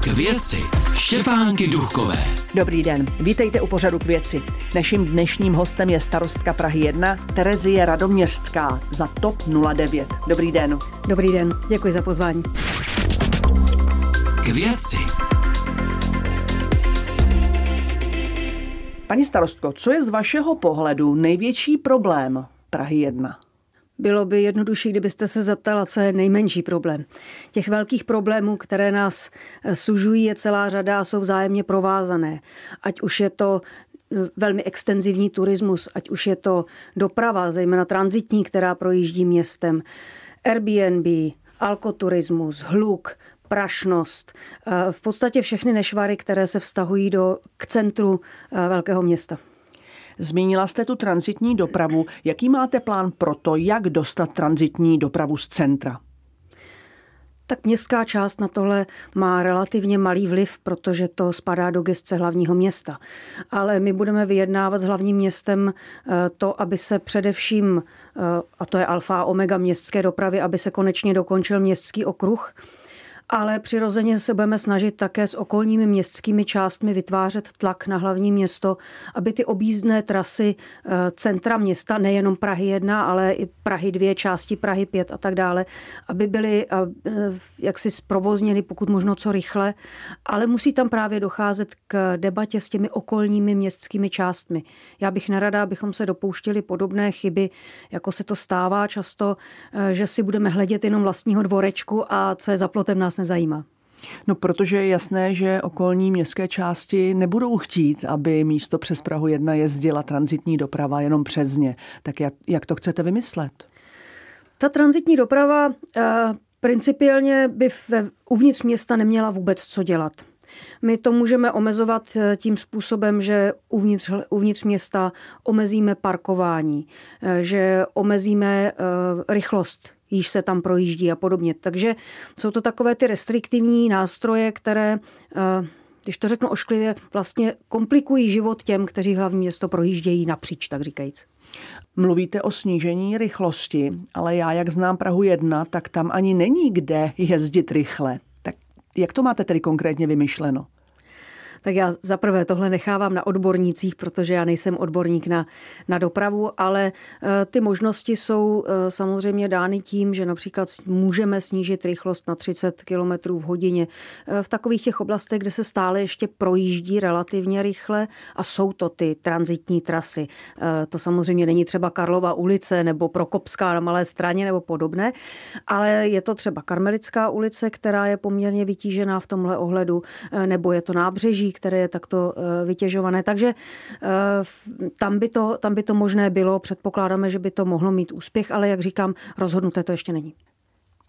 K věci Štěpánky Duchové. Dobrý den, vítejte u pořadu k věci. Naším dnešním hostem je starostka Prahy 1 Terezie Radoměřská za TOP 09. Dobrý den. Dobrý den, děkuji za pozvání. K věci. Paní starostko, co je z vašeho pohledu největší problém Prahy 1? Bylo by jednodušší, kdybyste se zeptala, co je nejmenší problém. Těch velkých problémů, které nás eh, sužují, je celá řada a jsou vzájemně provázané. Ať už je to eh, velmi extenzivní turismus, ať už je to doprava, zejména transitní, která projíždí městem, Airbnb, alkoturismus, hluk, prašnost, eh, v podstatě všechny nešvary, které se vztahují do, k centru velkého města. Zmínila jste tu transitní dopravu. Jaký máte plán pro to, jak dostat transitní dopravu z centra? Tak městská část na tohle má relativně malý vliv, protože to spadá do gestce hlavního města. Ale my budeme vyjednávat s hlavním městem eh, to, aby se především, eh, a to je alfa a omega městské dopravy, aby se konečně dokončil městský okruh ale přirozeně se budeme snažit také s okolními městskými částmi vytvářet tlak na hlavní město, aby ty objízdné trasy eh, centra města, nejenom Prahy 1, ale i Prahy 2, části Prahy 5 a tak dále, aby byly eh, jaksi zprovozněny pokud možno co rychle, ale musí tam právě docházet k debatě s těmi okolními městskými částmi. Já bych nerada, abychom se dopouštěli podobné chyby, jako se to stává často, eh, že si budeme hledět jenom vlastního dvorečku a co je za plotem nás nezajímá. No, protože je jasné, že okolní městské části nebudou chtít, aby místo přes Prahu 1 jezdila transitní doprava jenom přes ně. Tak jak, jak to chcete vymyslet? Ta transitní doprava eh, principiálně by ve, uvnitř města neměla vůbec co dělat. My to můžeme omezovat eh, tím způsobem, že uvnitř, uvnitř města omezíme parkování, eh, že omezíme eh, rychlost již se tam projíždí a podobně. Takže jsou to takové ty restriktivní nástroje, které když to řeknu ošklivě, vlastně komplikují život těm, kteří hlavní město projíždějí napříč, tak říkajíc. Mluvíte o snížení rychlosti, ale já, jak znám Prahu 1, tak tam ani není kde jezdit rychle. Jak to máte tedy konkrétně vymyšleno? Tak já zaprvé tohle nechávám na odbornících, protože já nejsem odborník na, na dopravu, ale eh, ty možnosti jsou eh, samozřejmě dány tím, že například můžeme snížit rychlost na 30 km v hodině eh, v takových těch oblastech, kde se stále ještě projíždí relativně rychle a jsou to ty transitní trasy. To samozřejmě není třeba Karlova ulice nebo Prokopská na Malé straně nebo podobné, ale je to třeba Karmelická ulice, která je poměrně vytížená v tomhle ohledu, nebo je to nábřeží, které je takto eh, vytěžované. Takže eh, tam by, to, tam by to možné bylo. Předpokládáme, že by to mohlo mít úspěch, ale jak říkám, rozhodnuté to ještě není.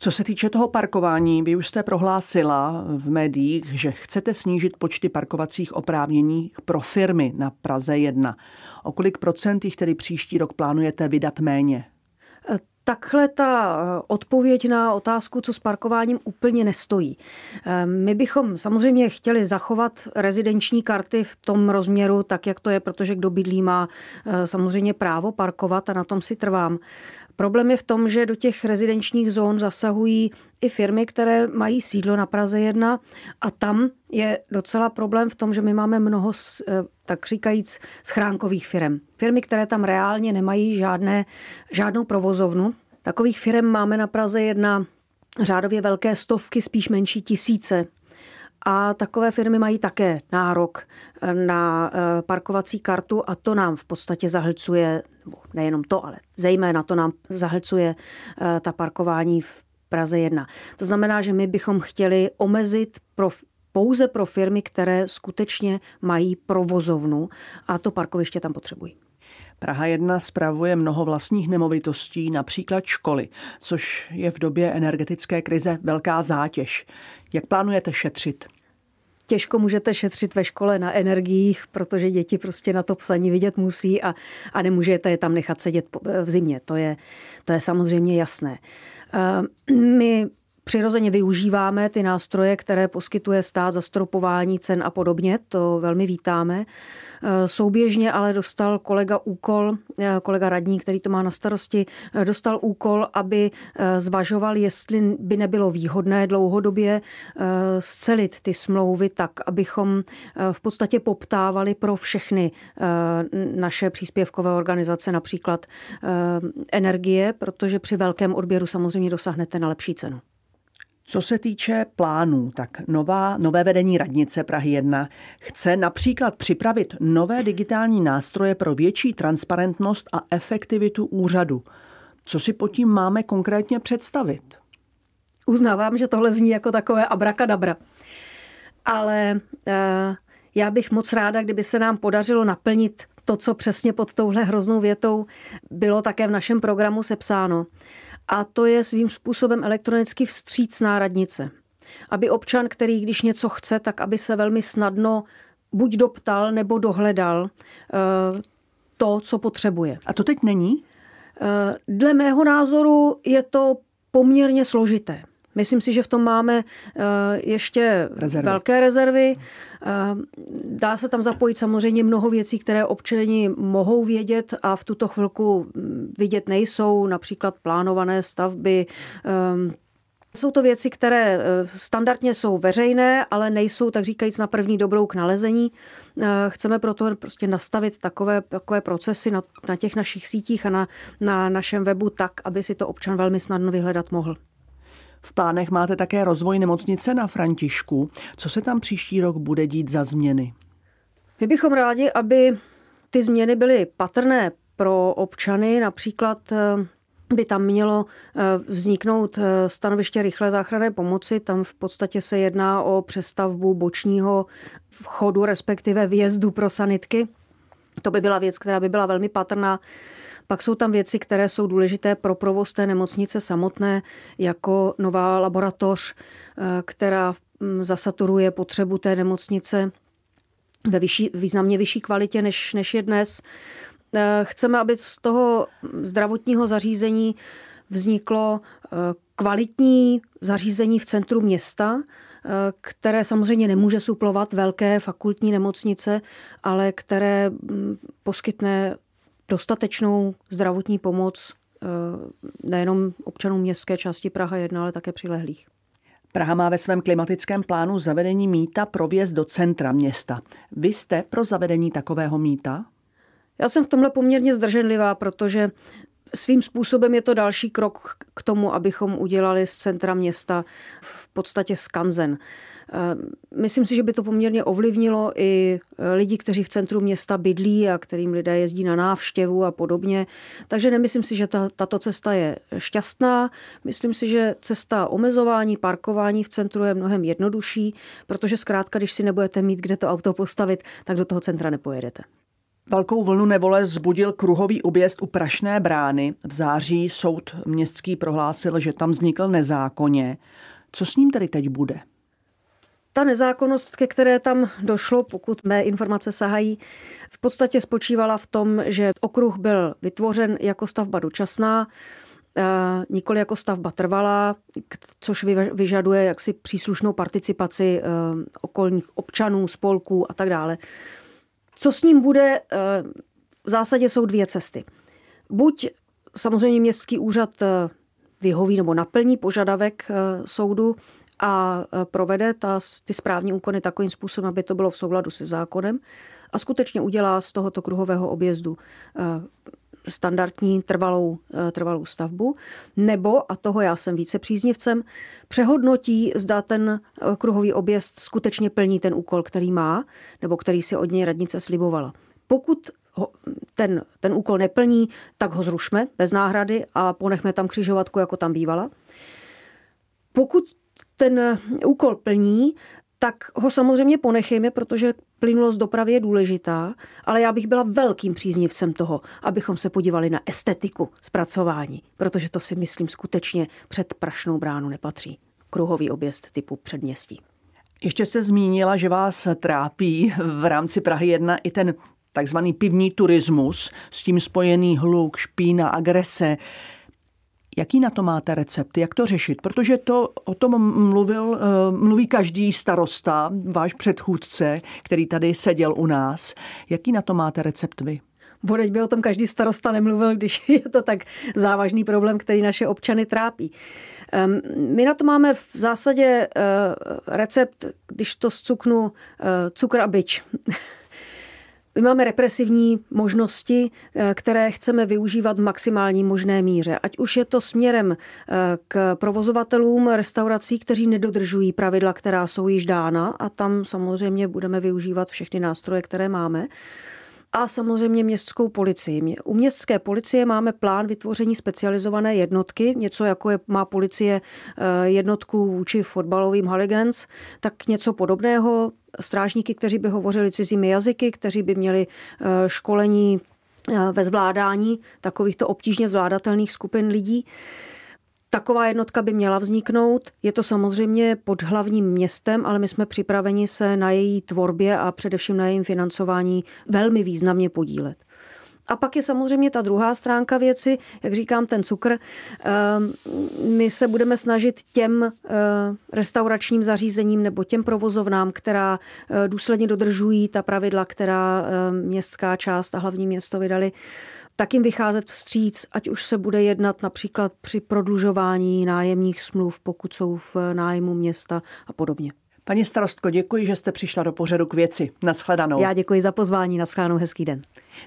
Co se týče toho parkování, vy už jste prohlásila v médiích, že chcete snížit počty parkovacích oprávnění pro firmy na Praze 1. O kolik procent jich tedy příští rok plánujete vydat méně? Takhle ta eh, odpověď na otázku, co s parkováním, úplně nestojí. Eh, my bychom samozřejmě chtěli zachovat rezidenční karty v tom rozměru, tak jak to je, protože kdo bydlí má eh, samozřejmě právo parkovat a na tom si trvám. Problém je v tom, že do těch rezidenčních zón zasahují i firmy, které mají sídlo na Praze 1 a tam je docela problém v tom, že my máme mnoho, eh, tak říkajíc, schránkových firm. Firmy, které tam reálně nemají žádné, žádnou provozovnu. Takových firm máme na Praze 1 řádově velké stovky, spíš menší tisíce. A takové firmy mají také nárok eh, na eh, parkovací kartu a to nám v podstatě zahlcuje, nejenom to, ale zejména to nám zahlcuje eh, ta parkování v Praze 1. To znamená, že my bychom chtěli omezit pro pouze pro firmy, které skutečně mají provozovnu a to parkoviště tam potřebují. Praha 1 spravuje mnoho vlastních nemovitostí, například školy, což je v době energetické krize velká zátěž. Jak plánujete šetřit? těžko můžete šetřit ve škole na energiích, protože děti prostě na to psaní vidět musí a, a nemůžete je tam nechat sedět v zimě. To je, to je samozřejmě jasné. Eh, my Přirozeně využíváme ty nástroje, které poskytuje stát zastropování cen a podobně, to velmi vítáme. Eh, souběžně ale dostal kolega úkol, eh, kolega radní, který to má na starosti, eh, dostal úkol, aby zvažoval, jestli by nebylo výhodné dlouhodobě scelit ty smlouvy tak, abychom v podstatě poptávali pro všechny naše příspěvkové organizace, například energie, protože při velkém odběru samozřejmě dosáhnete na lepší cenu. Co se týče plánů, tak nová, nové vedení radnice Prahy 1 chce například připravit nové digitální nástroje pro větší transparentnost a efektivitu úřadu. Co si pod tím máme konkrétně představit? Uznávám, že tohle zní jako takové abrakadabra. Ale uh, já bych moc ráda, kdyby se nám podařilo naplnit to, co přesně pod touhle hroznou větou bylo také v našem programu sepsáno a to je svým způsobem elektronicky vstřícná radnice. Aby občan, který když něco chce, tak aby se velmi snadno buď doptal nebo dohledal eh, to, co potřebuje. A to teď není? Eh, dle mého názoru je to poměrně složité. Myslím si, že v tom máme eh, ještě rezervy. velké rezervy. Eh, dá se tam zapojit samozřejmě mnoho věcí, které občani mohou vědět a v tuto chvilku hm, vidět nejsou, například plánované stavby, ehm, jsou to věci, které eh, standardně jsou veřejné, ale nejsou, tak říkajíc, na první dobrou k nalezení. Chceme proto prostě nastavit takové, takové procesy na, na těch našich sítích a na, na našem webu tak, aby si to občan velmi snadno vyhledat mohl. V plánech máte také rozvoj nemocnice na Františku. Co se tam příští rok bude dít za změny? My bychom rádi, aby ty změny byly patrné pro občany, například eh, by tam mělo eh, vzniknout eh, stanoviště rychlé záchranné pomoci. Tam v podstatě se jedná o přestavbu bočního vchodu, respektive vjezdu pro sanitky. To by byla věc, která by byla velmi patrná pak jsou tam věci, které jsou důležité pro provoz té nemocnice samotné, jako nová laboratoř, eh, která mm, zasaturuje potřebu té nemocnice ve vyšší, významně vyšší kvalitě, než, než je dnes. Eh, chceme, aby z toho zdravotního zařízení vzniklo eh, kvalitní zařízení v centru města, které samozřejmě nemůže suplovat velké fakultní nemocnice, ale které mm, poskytne dostatečnou zdravotní pomoc eh, nejenom občanům městské části Praha 1, ale také přilehlých. Praha má ve svém klimatickém plánu zavedení mýta pro vjezd do centra města. Vy jste pro zavedení takového mýta? Já jsem v tomhle poměrně zdrženlivá, protože svým způsobem je to další krok k tomu, abychom udělali z centra města v podstatě skanzen. Eh, myslím si, že by to poměrně ovlivnilo i eh, lidi, kteří v centru města bydlí a kterým lidé jezdí na návštěvu a podobně. Takže nemyslím si, že ta, tato cesta je šťastná. Myslím si, že cesta omezování, parkování v centru je mnohem jednodušší, protože zkrátka, když si nebudete mít kde to auto postavit, tak do toho centra nepojedete. Velkou vlnu nevole zbudil kruhový objezd u Prašné brány. V září soud městský prohlásil, že tam vznikl nezákonně. Co s ním tedy teď bude? Ta nezákonnost, ke které tam došlo, pokud mé informace sahají, v podstatě spočívala v tom, že okruh byl vytvořen jako stavba dočasná, nikoli jako stavba trvalá, což vyžaduje jaksi příslušnou participaci eh, okolních občanů, spolků a tak dále. Co s ním bude? Eh, v zásadě jsou dvě cesty. Buď samozřejmě městský úřad vyhoví nebo naplní požadavek soudu a provede ta, ty správní úkony takovým způsobem, aby to bylo v souladu se zákonem a skutečně udělá z tohoto kruhového objezdu standardní trvalou, e, trvalou stavbu, nebo, a toho já jsem více příznivcem, přehodnotí, zda ten kruhový objezd skutečně plní ten úkol, který má, nebo který si od něj radnice slibovala. Pokud ho, ten, ten úkol neplní, tak ho zrušme bez náhrady a ponechme tam křižovatku, jako tam bývala. Pokud ten eh, úkol plní, tak ho samozřejmě ponechejme, protože plynulost dopravy je důležitá, ale já bych byla velkým příznivcem toho, abychom se podívali na estetiku zpracování, protože to si myslím skutečně před Prašnou bránu nepatří. Kruhový objezd typu předměstí. Ještě jste zmínila, že vás trápí v rámci Prahy 1 i ten takzvaný pivní turismus, s tím spojený hluk, špína, agrese. Jaký na to máte recept? Jak to řešit? Protože to o tom mluvil, eh, mluví každý starosta, váš předchůdce, který tady seděl u nás. Jaký na to máte recept vy? Bodeď by o tom každý starosta nemluvil, když je to tak závažný problém, který naše občany trápí. My na to máme v zásadě eh, recept, když to zcuknu, eh, cukr a byč. My máme represivní možnosti, eh, které chceme využívat v maximální možné míře. Ať už je to směrem k provozovatelům restaurací, kteří nedodržují pravidla, která jsou již dána a tam samozřejmě budeme využívat všechny nástroje, které máme a samozřejmě městskou policii. U městské policie máme plán vytvoření specializované jednotky, něco jako je, má policie eh, jednotku vůči fotbalovým hooligans, tak něco podobného. Strážníky, kteří by hovořili cizími jazyky, kteří by měli eh, školení eh, ve zvládání takovýchto obtížně zvládatelných skupin lidí. Taková jednotka by měla vzniknout. Je to samozřejmě pod hlavním městem, ale my jsme připraveni se na její tvorbě a především na jejím financování velmi významně podílet. A pak je samozřejmě ta druhá stránka věci, jak říkám, ten cukr. Ehm, my se budeme snažit těm eh, restauračním zařízením nebo těm provozovnám, která eh, důsledně dodržují ta pravidla, která eh, městská část a hlavní město vydali, tak jim vycházet vstříc, ať už se bude jednat například při prodlužování nájemních smluv, pokud jsou v nájmu města a podobně. Paní starostko, děkuji, že jste přišla do pořadu k věci. Naschledanou. Já děkuji za pozvání. Naschledanou hezký den.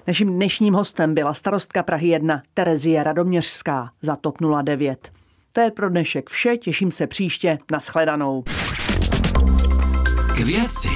Naším dnešním hostem byla starostka Prahy 1 Terezie Radoměřská za TOP 09. To je pro dnešek vše, těším se příště. Naschledanou. K věci.